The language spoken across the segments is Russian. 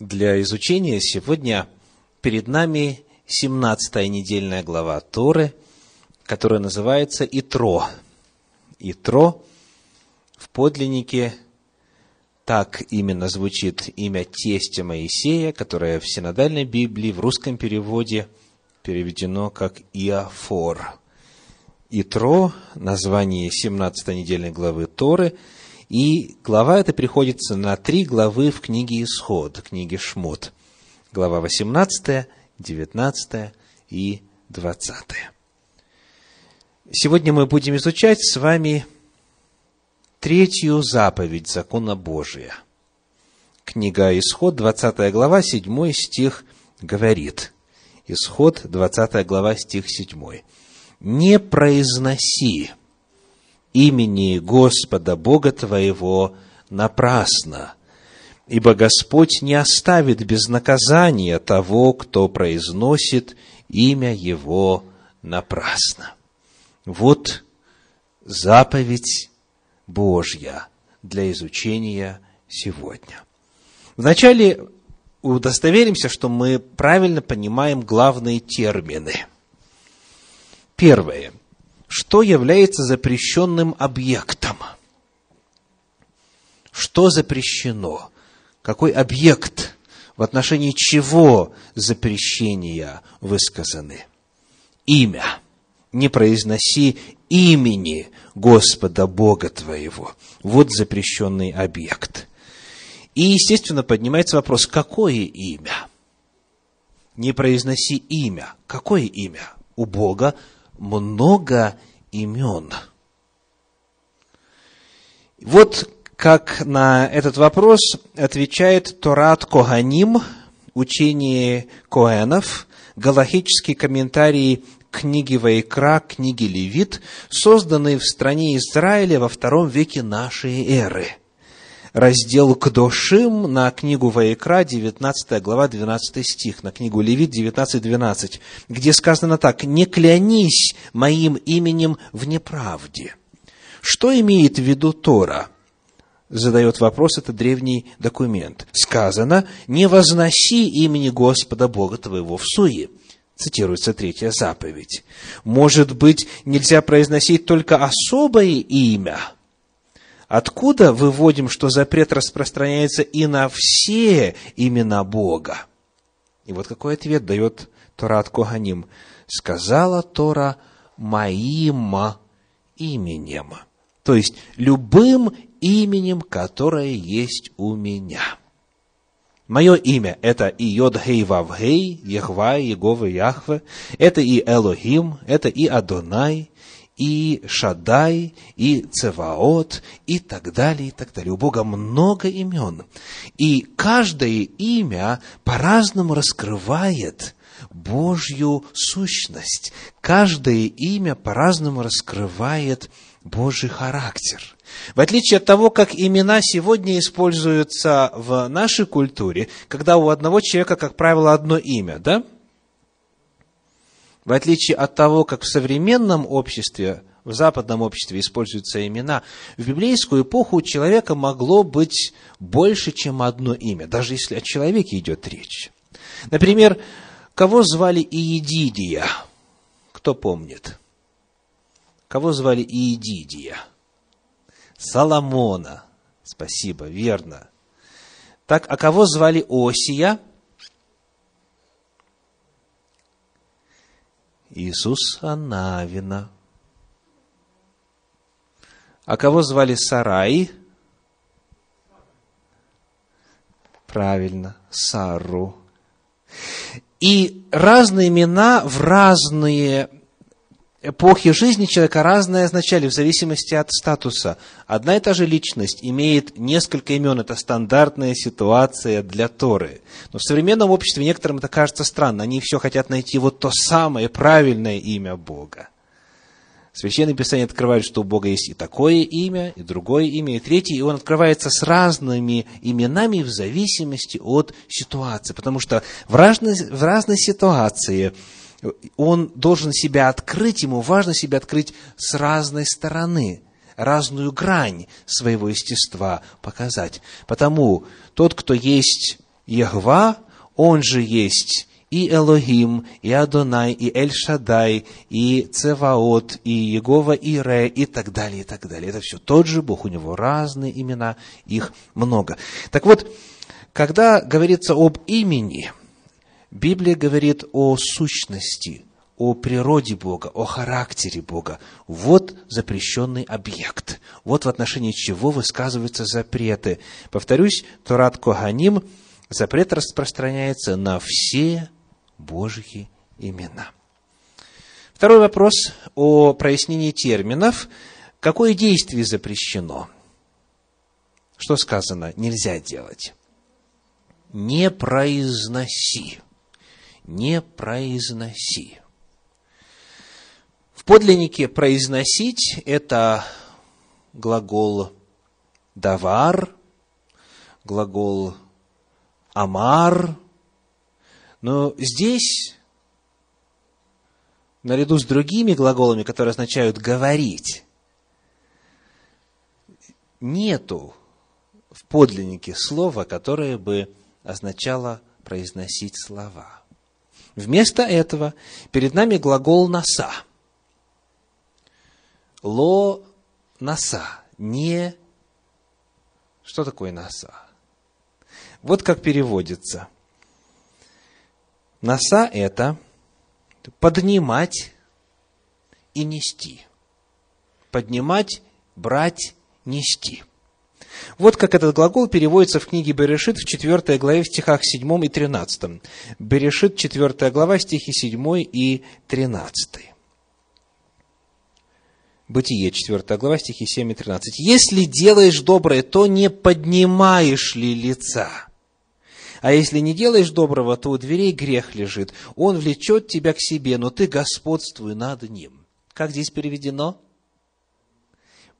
для изучения сегодня перед нами 17 недельная глава Торы, которая называется Итро. Итро в подлиннике так именно звучит имя тестя Моисея, которое в синодальной Библии в русском переводе переведено как Иофор. Итро, название 17 недельной главы Торы, и глава эта приходится на три главы в книге Исход, книге Шмот. Глава 18, 19 и 20. Сегодня мы будем изучать с вами третью заповедь закона Божия. Книга Исход, 20 глава, 7 стих говорит. Исход, 20 глава, стих 7 не произноси имени Господа Бога твоего напрасно, ибо Господь не оставит без наказания того, кто произносит имя Его напрасно. Вот заповедь Божья для изучения сегодня. Вначале удостоверимся, что мы правильно понимаем главные термины – Первое. Что является запрещенным объектом? Что запрещено? Какой объект, в отношении чего запрещения высказаны? Имя. Не произноси имени Господа Бога твоего. Вот запрещенный объект. И, естественно, поднимается вопрос, какое имя? Не произноси имя. Какое имя? У Бога много имен. Вот как на этот вопрос отвечает Торат Коганим, учение Коэнов, галахический комментарий книги Вайкра, книги Левит, созданный в стране Израиля во втором веке нашей эры – раздел Кдошим на книгу Ваикра, 19 глава, 12 стих, на книгу Левит 19.12, где сказано так, «Не клянись моим именем в неправде». Что имеет в виду Тора? Задает вопрос это древний документ. Сказано, «Не возноси имени Господа Бога твоего в суе» цитируется третья заповедь. Может быть, нельзя произносить только особое имя – Откуда выводим, что запрет распространяется и на все имена Бога? И вот какой ответ дает Тора от Коганим. Сказала Тора моим именем. То есть, любым именем, которое есть у меня. Мое имя – это и Йод Хей Вав Хей, Ехва, Егова, Яхве, это и Элохим, это и Адонай, и Шадай, и Цеваот, и так далее, и так далее. У Бога много имен. И каждое имя по-разному раскрывает Божью сущность. Каждое имя по-разному раскрывает Божий характер. В отличие от того, как имена сегодня используются в нашей культуре, когда у одного человека, как правило, одно имя, да? В отличие от того, как в современном обществе, в западном обществе используются имена, в библейскую эпоху у человека могло быть больше, чем одно имя, даже если о человеке идет речь. Например, кого звали Иедидия? Кто помнит? Кого звали Иедидия? Соломона. Спасибо, верно. Так, а кого звали Осия? Иисуса Навина. А кого звали Сарай? Правильно, Сару. И разные имена в разные эпохи жизни человека разное означали в зависимости от статуса. Одна и та же личность имеет несколько имен. Это стандартная ситуация для Торы. Но в современном обществе некоторым это кажется странно. Они все хотят найти вот то самое правильное имя Бога. Священное Писание открывает, что у Бога есть и такое имя, и другое имя, и третье, и он открывается с разными именами в зависимости от ситуации. Потому что в разной, в разной ситуации он должен себя открыть, ему важно себя открыть с разной стороны, разную грань своего естества показать. Потому тот, кто есть Ягва, Он же есть и Элогим, и Адонай, и Эль-Шадай, и Цеваот, и Егова Ире, и так далее, и так далее. Это все тот же Бог, у него разные имена, их много. Так вот, когда говорится об имени, Библия говорит о сущности, о природе Бога, о характере Бога. Вот запрещенный объект. Вот в отношении чего высказываются запреты. Повторюсь, Турат Коганим, запрет распространяется на все Божьи имена. Второй вопрос о прояснении терминов. Какое действие запрещено? Что сказано? Нельзя делать. Не произноси. Не произноси. В подлиннике произносить это глагол давар, глагол амар, но здесь, наряду с другими глаголами, которые означают «говорить», нету в подлиннике слова, которое бы означало произносить слова. Вместо этого перед нами глагол «носа». Ло носа, не... Что такое носа? Вот как переводится – Носа – это поднимать и нести. Поднимать, брать, нести. Вот как этот глагол переводится в книге Берешит в 4 главе в стихах 7 и 13. Берешит, 4 глава, стихи 7 и 13. Бытие, 4 глава, стихи 7 и 13. «Если делаешь доброе, то не поднимаешь ли лица?» А если не делаешь доброго, то у дверей грех лежит. Он влечет тебя к себе, но ты господствуй над ним. Как здесь переведено?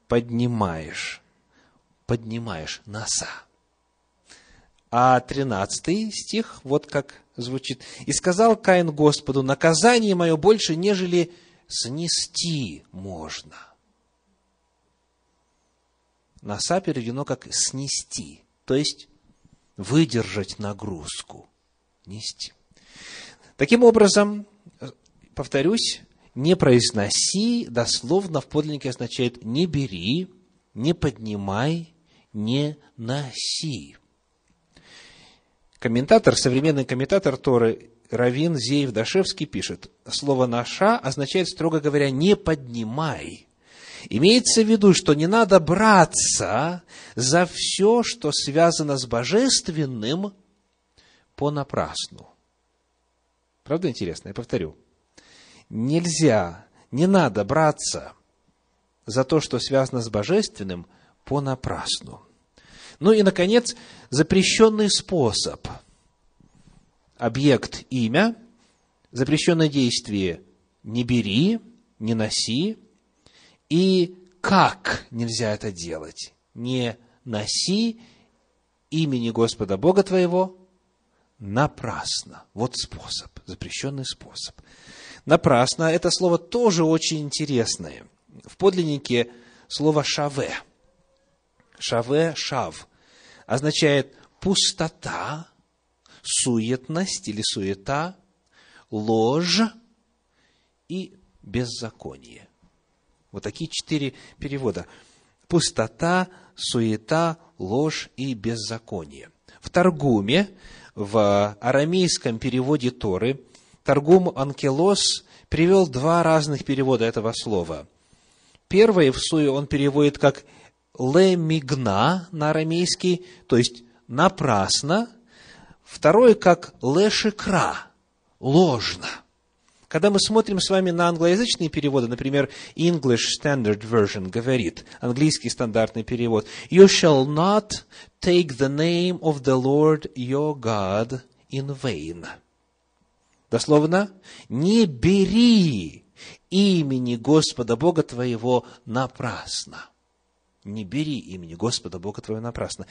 Поднимаешь. Поднимаешь носа. А тринадцатый стих вот как звучит. «И сказал Каин Господу, наказание мое больше, нежели снести можно». Носа переведено как «снести», то есть выдержать нагрузку, нести. Таким образом, повторюсь, не произноси, дословно в подлиннике означает не бери, не поднимай, не носи. Комментатор, современный комментатор Торы Равин Зеев Дашевский пишет, слово «наша» означает, строго говоря, «не поднимай», Имеется в виду, что не надо браться за все, что связано с божественным, понапрасну. Правда интересно? Я повторю. Нельзя, не надо браться за то, что связано с божественным, понапрасну. Ну и, наконец, запрещенный способ. Объект имя, запрещенное действие не бери, не носи, и как нельзя это делать? Не носи имени Господа Бога твоего напрасно. Вот способ, запрещенный способ. Напрасно – это слово тоже очень интересное. В подлиннике слово «шаве». «Шаве» – «шав» означает пустота, суетность или суета, ложь и беззаконие. Вот такие четыре перевода. Пустота, суета, ложь и беззаконие. В Таргуме, в арамейском переводе Торы, Таргум Анкелос привел два разных перевода этого слова. Первое в суе он переводит как лемигна на арамейский, то есть напрасно. Второе как лешикра, ложно. Когда мы смотрим с вами на англоязычные переводы, например, English Standard Version говорит, английский стандартный перевод, «You shall not take the name of the Lord your God in vain». Дословно, «Не бери имени Господа Бога твоего напрасно». Не бери имени Господа Бога твоего напрасно.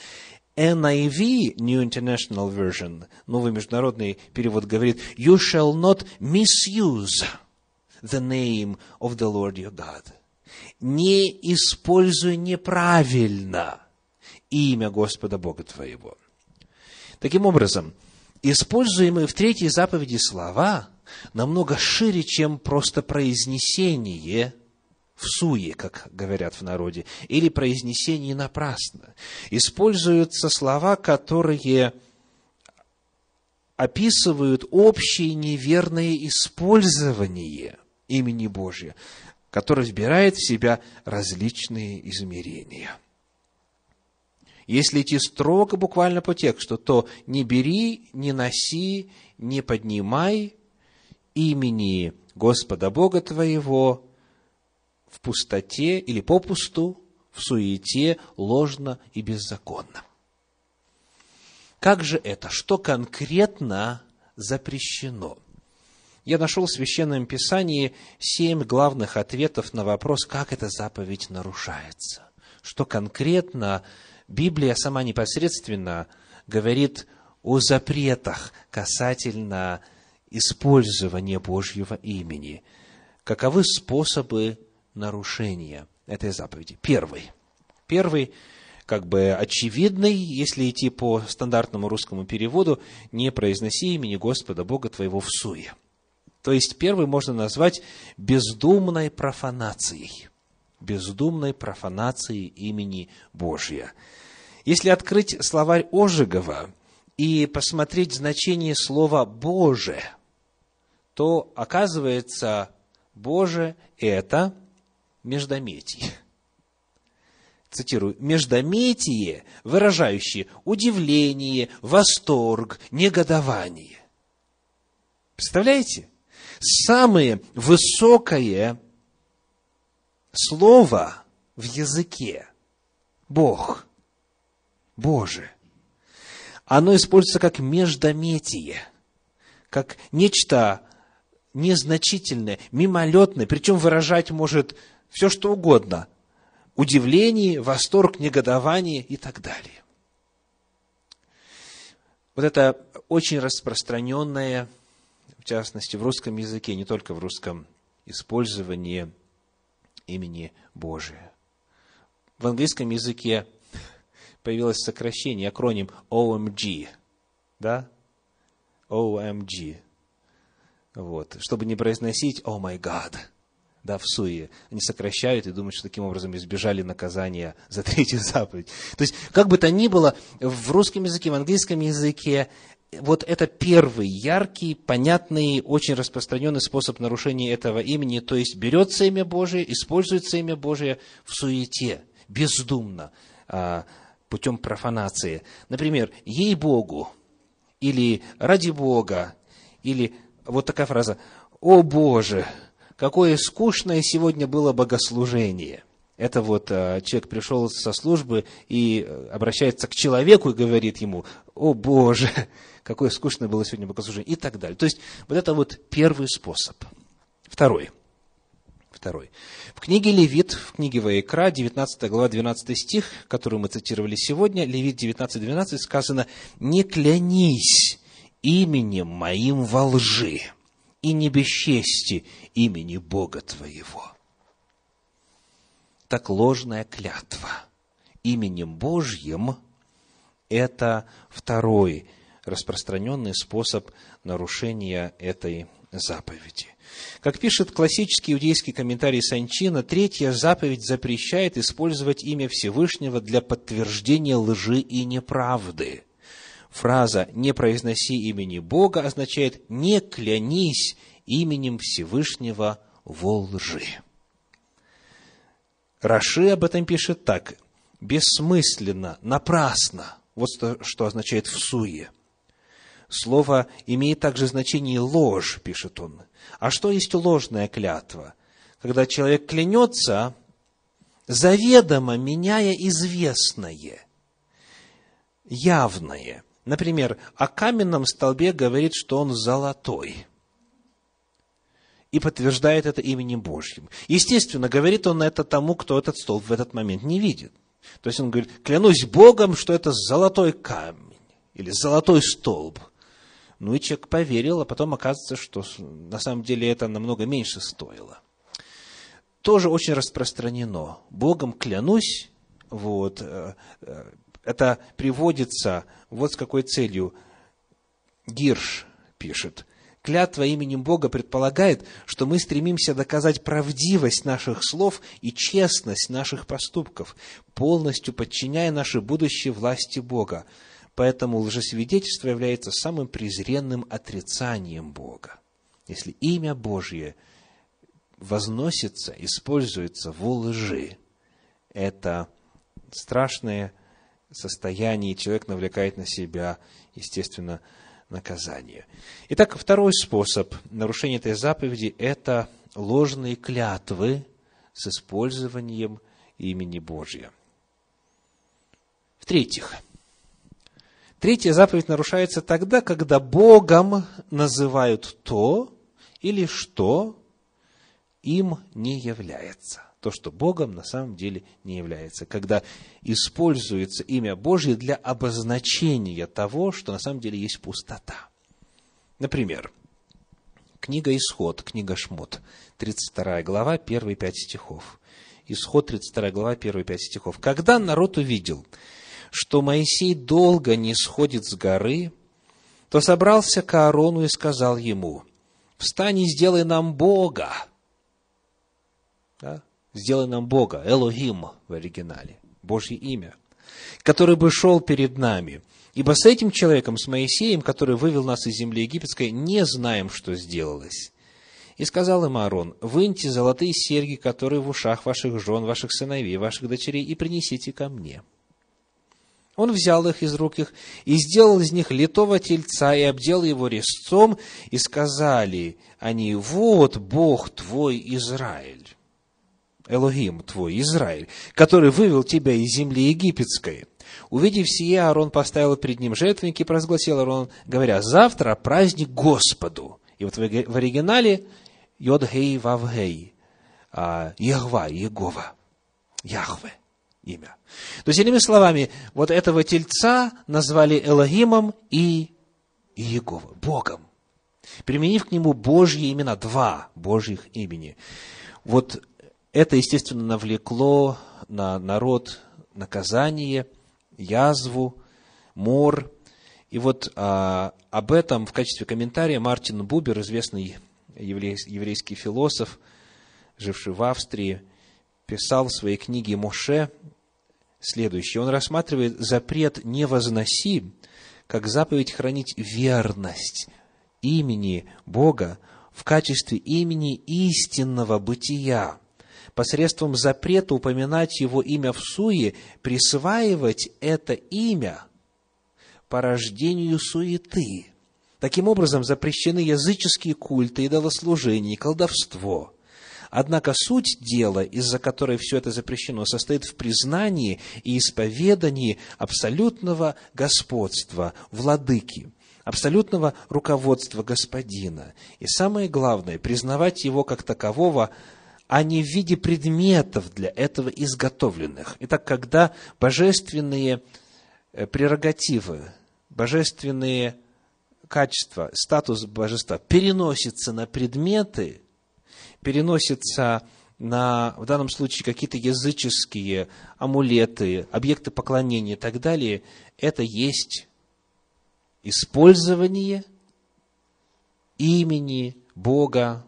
NIV, New International Version, новый международный перевод говорит, you shall not misuse the name of the Lord your God. Не используй неправильно имя Господа Бога твоего. Таким образом, используемые в третьей заповеди слова намного шире, чем просто произнесение в суе, как говорят в народе, или произнесение напрасно. Используются слова, которые описывают общее неверное использование имени Божия, которое вбирает в себя различные измерения. Если идти строго буквально по тексту, то не бери, не носи, не поднимай имени Господа Бога твоего в пустоте или попусту, в суете, ложно и беззаконно. Как же это? Что конкретно запрещено? Я нашел в Священном Писании семь главных ответов на вопрос, как эта заповедь нарушается. Что конкретно Библия сама непосредственно говорит о запретах касательно использования Божьего имени. Каковы способы нарушения этой заповеди? Первый. Первый, как бы очевидный, если идти по стандартному русскому переводу, не произноси имени Господа Бога твоего в суе. То есть первый можно назвать бездумной профанацией. Бездумной профанацией имени Божия. Если открыть словарь Ожегова и посмотреть значение слова «Боже», то оказывается, Боже – это междометие. Цитирую, междометие, выражающее удивление, восторг, негодование. Представляете? Самое высокое слово в языке – Бог, Боже. Оно используется как междометие, как нечто незначительное, мимолетное, причем выражать может все, что угодно. Удивление, восторг, негодование и так далее. Вот это очень распространенное, в частности, в русском языке, не только в русском, использование имени Божия. В английском языке появилось сокращение, акроним OMG, да? OMG. Вот. Чтобы не произносить «О май гад», да, в суе. Они сокращают и думают, что таким образом избежали наказания за третью заповедь. То есть, как бы то ни было, в русском языке, в английском языке вот это первый яркий, понятный, очень распространенный способ нарушения этого имени. То есть, берется имя Божие, используется имя Божие в суете, бездумно, а, путем профанации. Например, «ей-богу» или «ради Бога» или вот такая фраза «О Боже, какое скучное сегодня было богослужение». Это вот а, человек пришел со службы и э, обращается к человеку и говорит ему, о Боже, какое скучное было сегодня богослужение, и так далее. То есть, вот это вот первый способ. Второй. Второй. В книге Левит, в книге Ваикра, 19 глава, 12 стих, которую мы цитировали сегодня, Левит 19.12 сказано, «Не клянись именем моим во лжи, и не бесчести имени Бога твоего. Так ложная клятва именем Божьим – это второй распространенный способ нарушения этой заповеди. Как пишет классический иудейский комментарий Санчина, третья заповедь запрещает использовать имя Всевышнего для подтверждения лжи и неправды – фраза «не произноси имени Бога» означает «не клянись именем Всевышнего во лжи». Раши об этом пишет так. Бессмысленно, напрасно. Вот что означает в суе. Слово имеет также значение ложь, пишет он. А что есть ложная клятва? Когда человек клянется, заведомо меняя известное, явное – Например, о каменном столбе говорит, что он золотой. И подтверждает это именем Божьим. Естественно, говорит он это тому, кто этот столб в этот момент не видит. То есть он говорит, клянусь Богом, что это золотой камень или золотой столб. Ну и человек поверил, а потом оказывается, что на самом деле это намного меньше стоило. Тоже очень распространено. Богом клянусь, вот, э, э, Это приводится вот с какой целью. Гирш пишет. Клятва именем Бога предполагает, что мы стремимся доказать правдивость наших слов и честность наших поступков, полностью подчиняя наши будущее власти Бога. Поэтому лжесвидетельство является самым презренным отрицанием Бога. Если имя Божье возносится, используется во лжи, это страшное состояние, и человек навлекает на себя, естественно, наказание. Итак, второй способ нарушения этой заповеди – это ложные клятвы с использованием имени Божьего. В-третьих, третья заповедь нарушается тогда, когда Богом называют то или что им не является то, что Богом на самом деле не является, когда используется имя Божье для обозначения того, что на самом деле есть пустота. Например, книга Исход, книга Шмот, 32 глава, первые пять стихов. Исход, 32 глава, первые пять стихов. «Когда народ увидел, что Моисей долго не сходит с горы, то собрался к Аарону и сказал ему, «Встань и сделай нам Бога? Сделай нам Бога, Элохим в оригинале, Божье имя, который бы шел перед нами. Ибо с этим человеком, с Моисеем, который вывел нас из земли египетской, не знаем, что сделалось. И сказал им Аарон, выньте золотые серьги, которые в ушах ваших жен, ваших сыновей, ваших дочерей, и принесите ко мне. Он взял их из рук их и сделал из них литого тельца и обдел его резцом, и сказали они, вот Бог твой Израиль. Элогим твой, Израиль, который вывел тебя из земли египетской. Увидев сие, Аарон поставил перед ним жертвенник и провозгласил Аарон, говоря, завтра праздник Господу. И вот в оригинале Йод-Гей Вав-Гей, а, Ягва, Егова, Яхве имя. То есть, иными словами, вот этого тельца назвали Элогимом и Егова, Богом, применив к нему Божьи имена, два Божьих имени. Вот это, естественно, навлекло на народ наказание, язву, мор. И вот а, об этом в качестве комментария Мартин Бубер, известный еврейский философ, живший в Австрии, писал в своей книге «Моше» следующее. Он рассматривает запрет «не возноси» как заповедь хранить верность имени Бога в качестве имени истинного бытия, посредством запрета упоминать его имя в суе, присваивать это имя по рождению суеты. Таким образом, запрещены языческие культы, идолослужение, колдовство. Однако суть дела, из-за которой все это запрещено, состоит в признании и исповедании абсолютного господства владыки, абсолютного руководства господина. И самое главное, признавать его как такового – а не в виде предметов для этого изготовленных. Итак, когда божественные э, прерогативы, божественные качества, статус божества переносится на предметы, переносится на, в данном случае, какие-то языческие амулеты, объекты поклонения и так далее, это есть использование имени Бога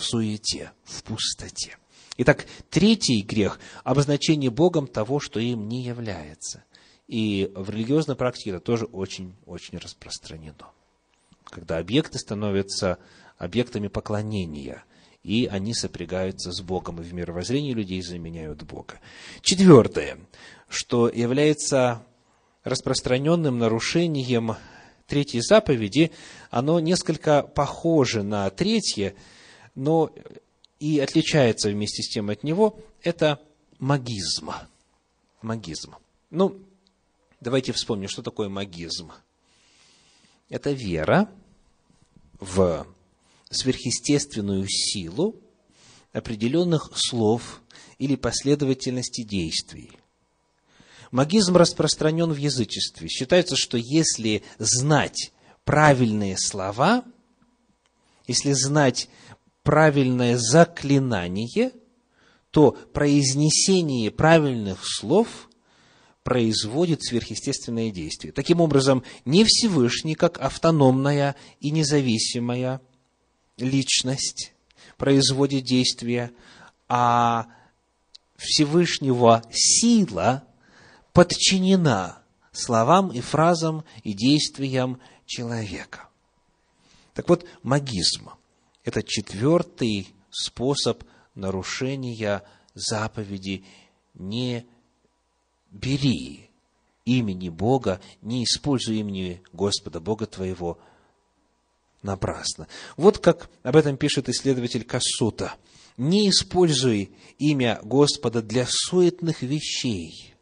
в суете, в пустоте. Итак, третий грех – обозначение Богом того, что им не является. И в религиозной практике это тоже очень-очень распространено. Когда объекты становятся объектами поклонения, и они сопрягаются с Богом, и в мировоззрении людей заменяют Бога. Четвертое, что является распространенным нарушением третьей заповеди, оно несколько похоже на третье, но и отличается вместе с тем от него, это магизм. Магизм. Ну, давайте вспомним, что такое магизм. Это вера в сверхъестественную силу определенных слов или последовательности действий. Магизм распространен в язычестве. Считается, что если знать правильные слова, если знать правильное заклинание, то произнесение правильных слов производит сверхъестественное действие. Таким образом, не Всевышний, как автономная и независимая личность, производит действие, а Всевышнего сила подчинена словам и фразам и действиям человека. Так вот, магизм – это четвертый способ нарушения заповеди «не бери имени Бога, не используй имени Господа Бога твоего напрасно». Вот как об этом пишет исследователь Кассута. «Не используй имя Господа для суетных вещей,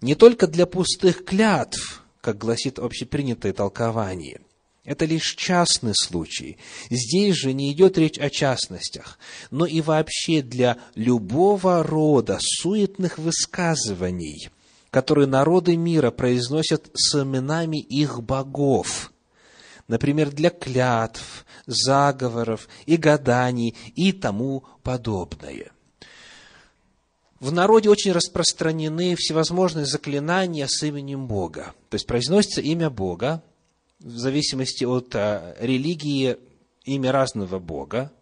не только для пустых клятв, как гласит общепринятое толкование – это лишь частный случай. Здесь же не идет речь о частностях, но и вообще для любого рода суетных высказываний, которые народы мира произносят с именами их богов. Например, для клятв, заговоров и гаданий и тому подобное. В народе очень распространены всевозможные заклинания с именем Бога. То есть произносится имя Бога, в зависимости от а, религии имя разного Бога.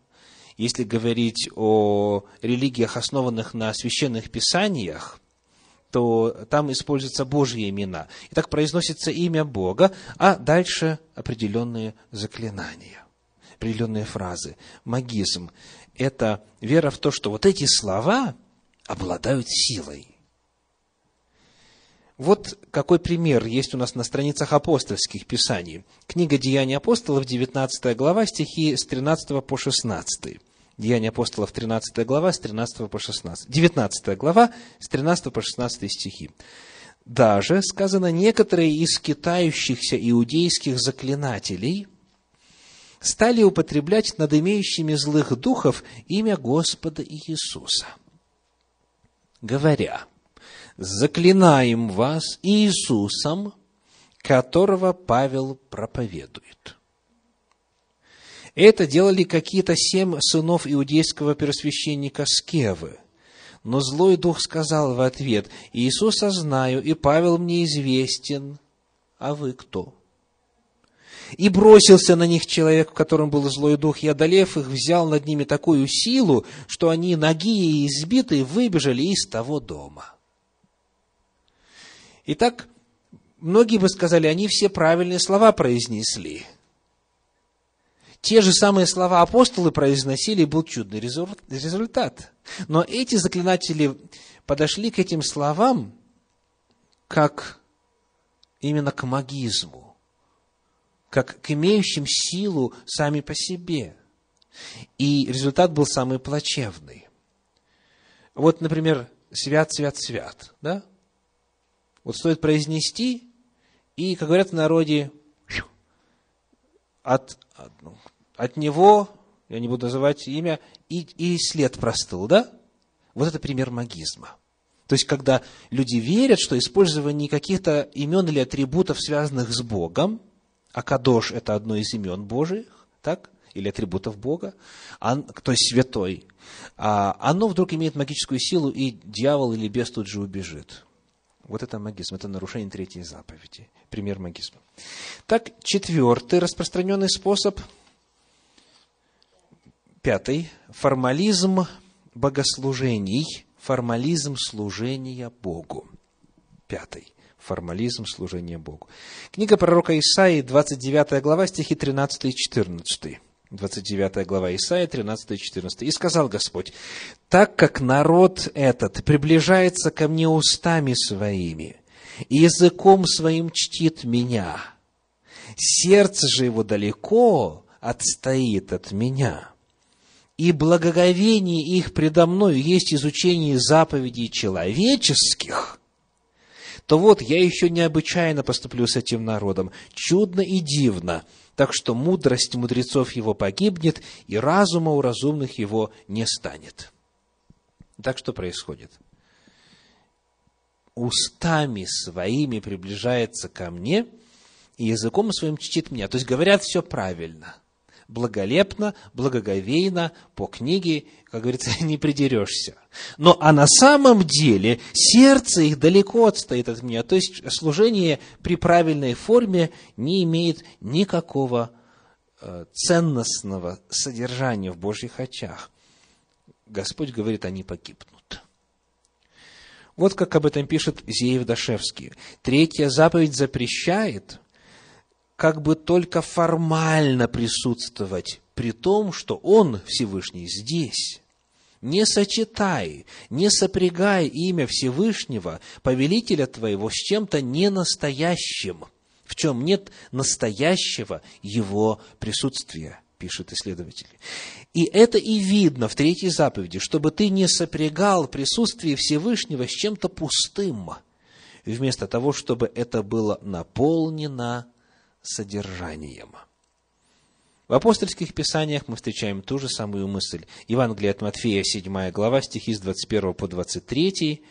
Если говорить о религиях, основанных на священных писаниях, то там используются Божьи имена. И так произносится имя Бога, а дальше определенные заклинания, определенные фразы. Магизм – это вера в то, что вот эти слова обладают силой. Вот какой пример есть у нас на страницах апостольских писаний. Книга «Деяния апостолов», 19 глава, стихи с 13 по 16. Деяния апостолов, 13 глава, с 13 по 16. 19 глава, с 13 по 16 стихи. Даже, сказано, некоторые из китающихся иудейских заклинателей стали употреблять над имеющими злых духов имя Господа Иисуса, говоря – заклинаем вас Иисусом, которого Павел проповедует. Это делали какие-то семь сынов иудейского первосвященника Скевы. Но злой дух сказал в ответ, «Иисуса знаю, и Павел мне известен, а вы кто?» И бросился на них человек, в котором был злой дух, и, одолев их, взял над ними такую силу, что они, ноги и избитые, выбежали из того дома. Итак, многие бы сказали, они все правильные слова произнесли. Те же самые слова апостолы произносили, и был чудный результат. Но эти заклинатели подошли к этим словам как именно к магизму, как к имеющим силу сами по себе. И результат был самый плачевный. Вот, например, свят, свят, свят, да? Вот стоит произнести, и, как говорят в народе, от, от, ну, от него, я не буду называть имя, и, и след простыл, да? Вот это пример магизма. То есть, когда люди верят, что использование каких-то имен или атрибутов, связанных с Богом, а Кадош – это одно из имен Божьих, так? Или атрибутов Бога, а, то есть святой, а, оно вдруг имеет магическую силу, и дьявол или бес тут же убежит. Вот это магизм, это нарушение третьей заповеди. Пример магизма. Так, четвертый распространенный способ. Пятый. Формализм богослужений. Формализм служения Богу. Пятый. Формализм служения Богу. Книга пророка Исаии, 29 глава, стихи 13 и 14. 29 глава Исаия, 13 и 14. «И сказал Господь, так как народ этот приближается ко мне устами своими, и языком своим чтит меня, сердце же его далеко отстоит от меня, и благоговение их предо мною есть изучение заповедей человеческих, то вот я еще необычайно поступлю с этим народом, чудно и дивно – так что мудрость мудрецов его погибнет, и разума у разумных его не станет. Так что происходит? Устами своими приближается ко мне, и языком своим чтит меня. То есть говорят все правильно. благолепно, благоговейно, по книге, как говорится, не придерешься. Но, а на самом деле, сердце их далеко отстоит от меня. То есть, служение при правильной форме не имеет никакого э, ценностного содержания в Божьих очах. Господь говорит, они погибнут. Вот как об этом пишет Зеев Дашевский. Третья заповедь запрещает как бы только формально присутствовать, при том, что Он, Всевышний, здесь. Не сочетай, не сопрягай имя Всевышнего, повелителя твоего, с чем-то ненастоящим, в чем нет настоящего Его присутствия, пишет исследователь. И это и видно в третьей заповеди, чтобы ты не сопрягал присутствие Всевышнего с чем-то пустым, вместо того, чтобы это было наполнено содержанием. В апостольских писаниях мы встречаем ту же самую мысль. Евангелие от Матфея, 7 глава, стихи с 21 по 23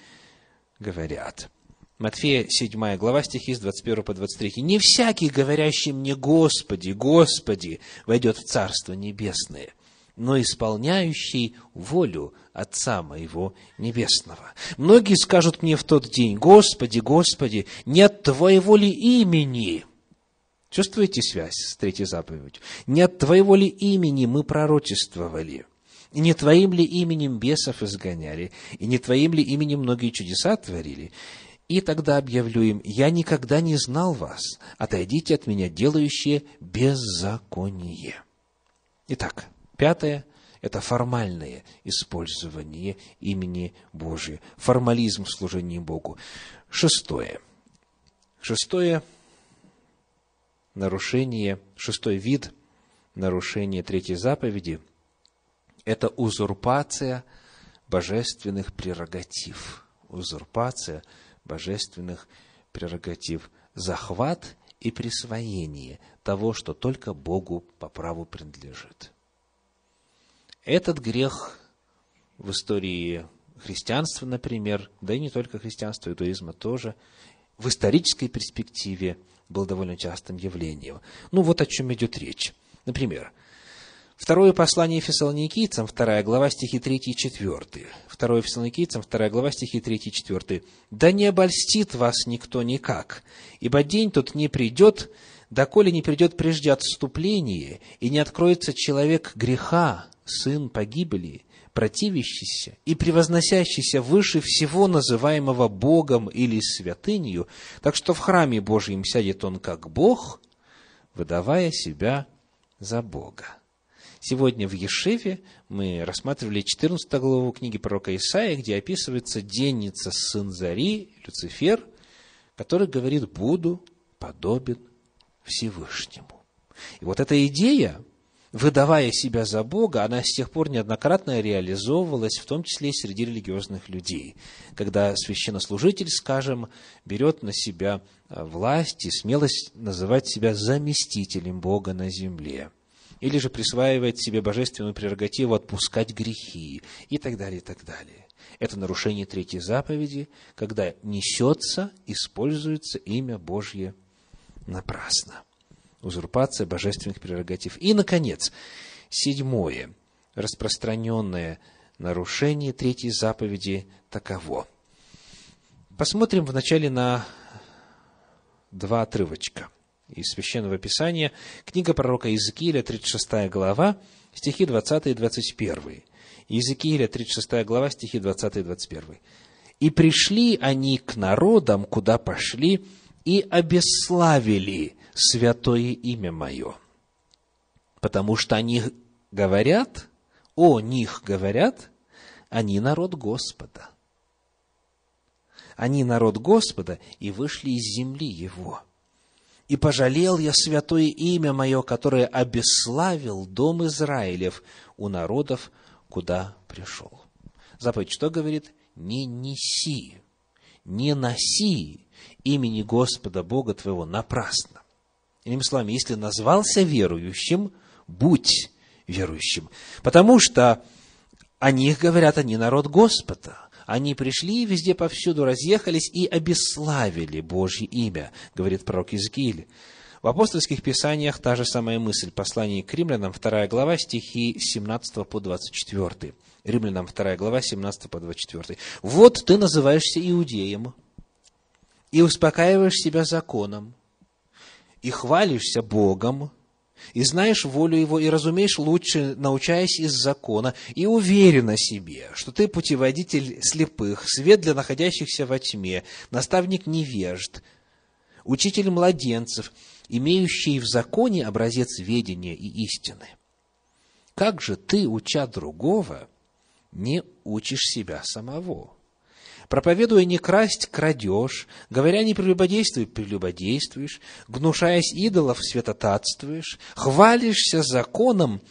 говорят. Матфея, 7 глава, стихи с 21 по 23. «Не всякий, говорящий мне, Господи, Господи, войдет в Царство Небесное, но исполняющий волю Отца моего Небесного. Многие скажут мне в тот день, Господи, Господи, нет Твоего ли имени?» Чувствуете связь с третьей заповедью? Не от Твоего ли имени мы пророчествовали? И не Твоим ли именем бесов изгоняли? И не Твоим ли именем многие чудеса творили? И тогда объявлю им, я никогда не знал вас, отойдите от меня, делающие беззаконие. Итак, пятое – это формальное использование имени Божия, формализм в служении Богу. Шестое. Шестое – нарушение, шестой вид нарушения третьей заповеди – это узурпация божественных прерогатив. Узурпация божественных прерогатив. Захват и присвоение того, что только Богу по праву принадлежит. Этот грех в истории христианства, например, да и не только христианства, иудаизма тоже, в исторической перспективе – был довольно частым явлением. Ну, вот о чем идет речь. Например, Второе послание Фессалоникийцам, вторая глава, стихи 3 и 4. Второе Фессалоникийцам, вторая глава, стихи 3 и 4. «Да не обольстит вас никто никак, ибо день тот не придет, доколе не придет прежде отступление, и не откроется человек греха, сын погибели, противящийся и превозносящийся выше всего называемого Богом или святынью, так что в храме Божьем сядет он как Бог, выдавая себя за Бога. Сегодня в Ешеве мы рассматривали 14 главу книги пророка Исаия, где описывается денница сын Зари, Люцифер, который говорит «буду подобен Всевышнему». И вот эта идея выдавая себя за Бога, она с тех пор неоднократно реализовывалась, в том числе и среди религиозных людей. Когда священнослужитель, скажем, берет на себя э, власть и смелость называть себя заместителем Бога на земле. Или же присваивает себе божественную прерогативу отпускать грехи и так далее, и так далее. Это нарушение третьей заповеди, когда несется, используется имя Божье напрасно узурпация божественных прерогатив. И, наконец, седьмое, распространенное нарушение третьей заповеди таково. Посмотрим вначале на два отрывочка из Священного Писания. Книга пророка Иезекииля, 36 глава, стихи 20 и 21. Иезекииля, 36 глава, стихи 20 и 21. «И пришли они к народам, куда пошли, и обесславили святое имя мое. Потому что они говорят, о них говорят, они народ Господа. Они народ Господа и вышли из земли Его. И пожалел я святое имя мое, которое обесславил дом Израилев у народов, куда пришел. Заповедь что говорит? Не неси, не носи имени Господа Бога твоего напрасно. Иными словами, если назвался верующим, будь верующим. Потому что о них говорят, они народ Господа. Они пришли везде повсюду, разъехались и обесславили Божье имя, говорит пророк Иезекииль. В апостольских писаниях та же самая мысль. Послание к римлянам, 2 глава, стихи 17 по 24. Римлянам 2 глава, 17 по 24. «Вот ты называешься иудеем, и успокаиваешь себя законом, и хвалишься Богом, и знаешь волю Его, и разумеешь лучше, научаясь из закона, и уверен о себе, что ты путеводитель слепых, свет для находящихся во тьме, наставник невежд, учитель младенцев, имеющий в законе образец ведения и истины. Как же ты, уча другого, не учишь себя самого? Проповедуя не красть, крадешь, говоря не прелюбодействуй, прелюбодействуешь, гнушаясь идолов, святотатствуешь, хвалишься законом,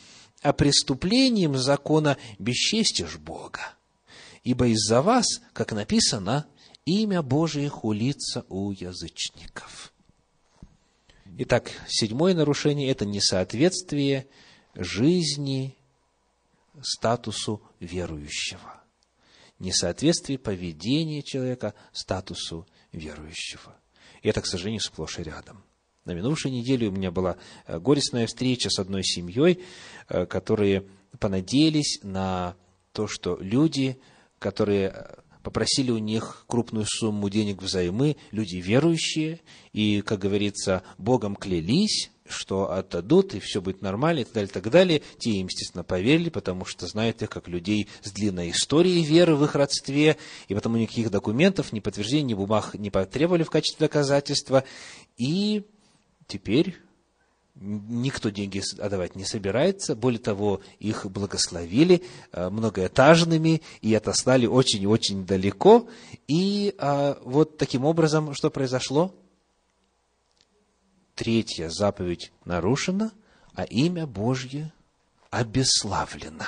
а преступлением закона бесчестишь Бога. Ибо из-за вас, как написано, имя Божие хулится у язычников. Итак, седьмое нарушение – это несоответствие жизни статусу верующего несоответствие поведения человека статусу верующего. И это, к сожалению, сплошь и рядом. На минувшей неделе у меня была э, горестная встреча с одной семьей, э, которые понадеялись на то, что люди, которые э, попросили у них крупную сумму денег взаймы, люди верующие, и, как говорится, Богом клялись, что отдадут, и все будет нормально, и так далее, и так далее. Те им, естественно, поверили, потому что знают их как людей с длинной историей веры в их родстве, и потому никаких документов, ни подтверждений, ни бумаг не потребовали в качестве доказательства. И теперь никто деньги отдавать не собирается. Более того, их благословили э, многоэтажными и отослали очень и очень далеко. И а, вот таким образом, что произошло? Третья заповедь нарушена, а имя Божье обесславлено.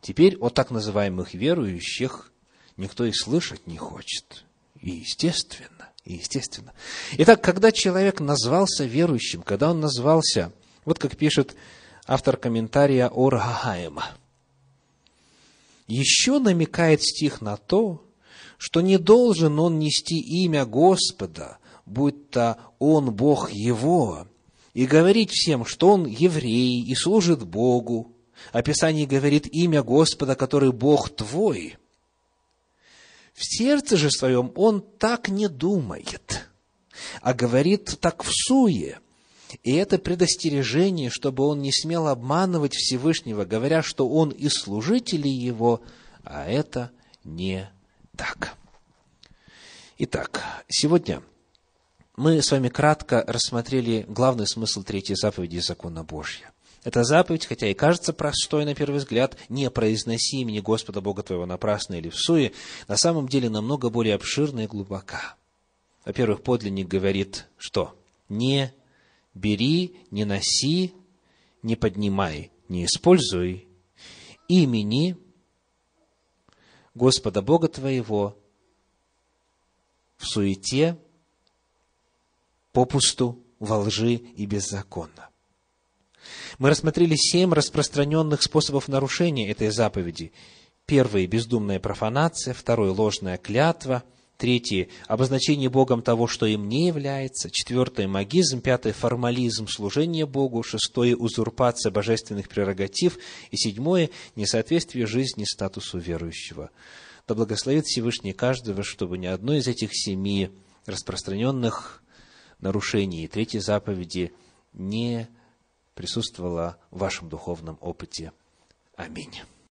Теперь о так называемых верующих никто и слышать не хочет. И естественно, и естественно. Итак, когда человек назвался верующим, когда он назвался, вот как пишет автор комментария Ор Гагаема, еще намекает стих на то, что не должен он нести имя Господа, будто он Бог его, и говорить всем, что он еврей и служит Богу. Описание говорит имя Господа, который Бог твой. В сердце же своем он так не думает, а говорит так в суе. И это предостережение, чтобы он не смел обманывать Всевышнего, говоря, что он и служители его, а это не так. Итак, сегодня мы с вами кратко рассмотрели главный смысл третьей заповеди закона Божья. Эта заповедь, хотя и кажется простой на первый взгляд, не произноси имени Господа Бога твоего напрасно или в суе, на самом деле намного более обширна и глубока. Во-первых, подлинник говорит, что не бери, не носи, не поднимай, не используй имени Господа Бога твоего в суете, попусту, во лжи и беззаконно. Мы рассмотрели семь распространенных способов нарушения этой заповеди. Первый – бездумная профанация, второй – ложная клятва, третий – обозначение Богом того, что им не является, четвертое – магизм, пятое – формализм, служение Богу, шестое – узурпация божественных прерогатив и седьмое – несоответствие жизни статусу верующего. Да благословит Всевышний каждого, чтобы ни одно из этих семи распространенных нарушении третьей заповеди не присутствовала в вашем духовном опыте. Аминь.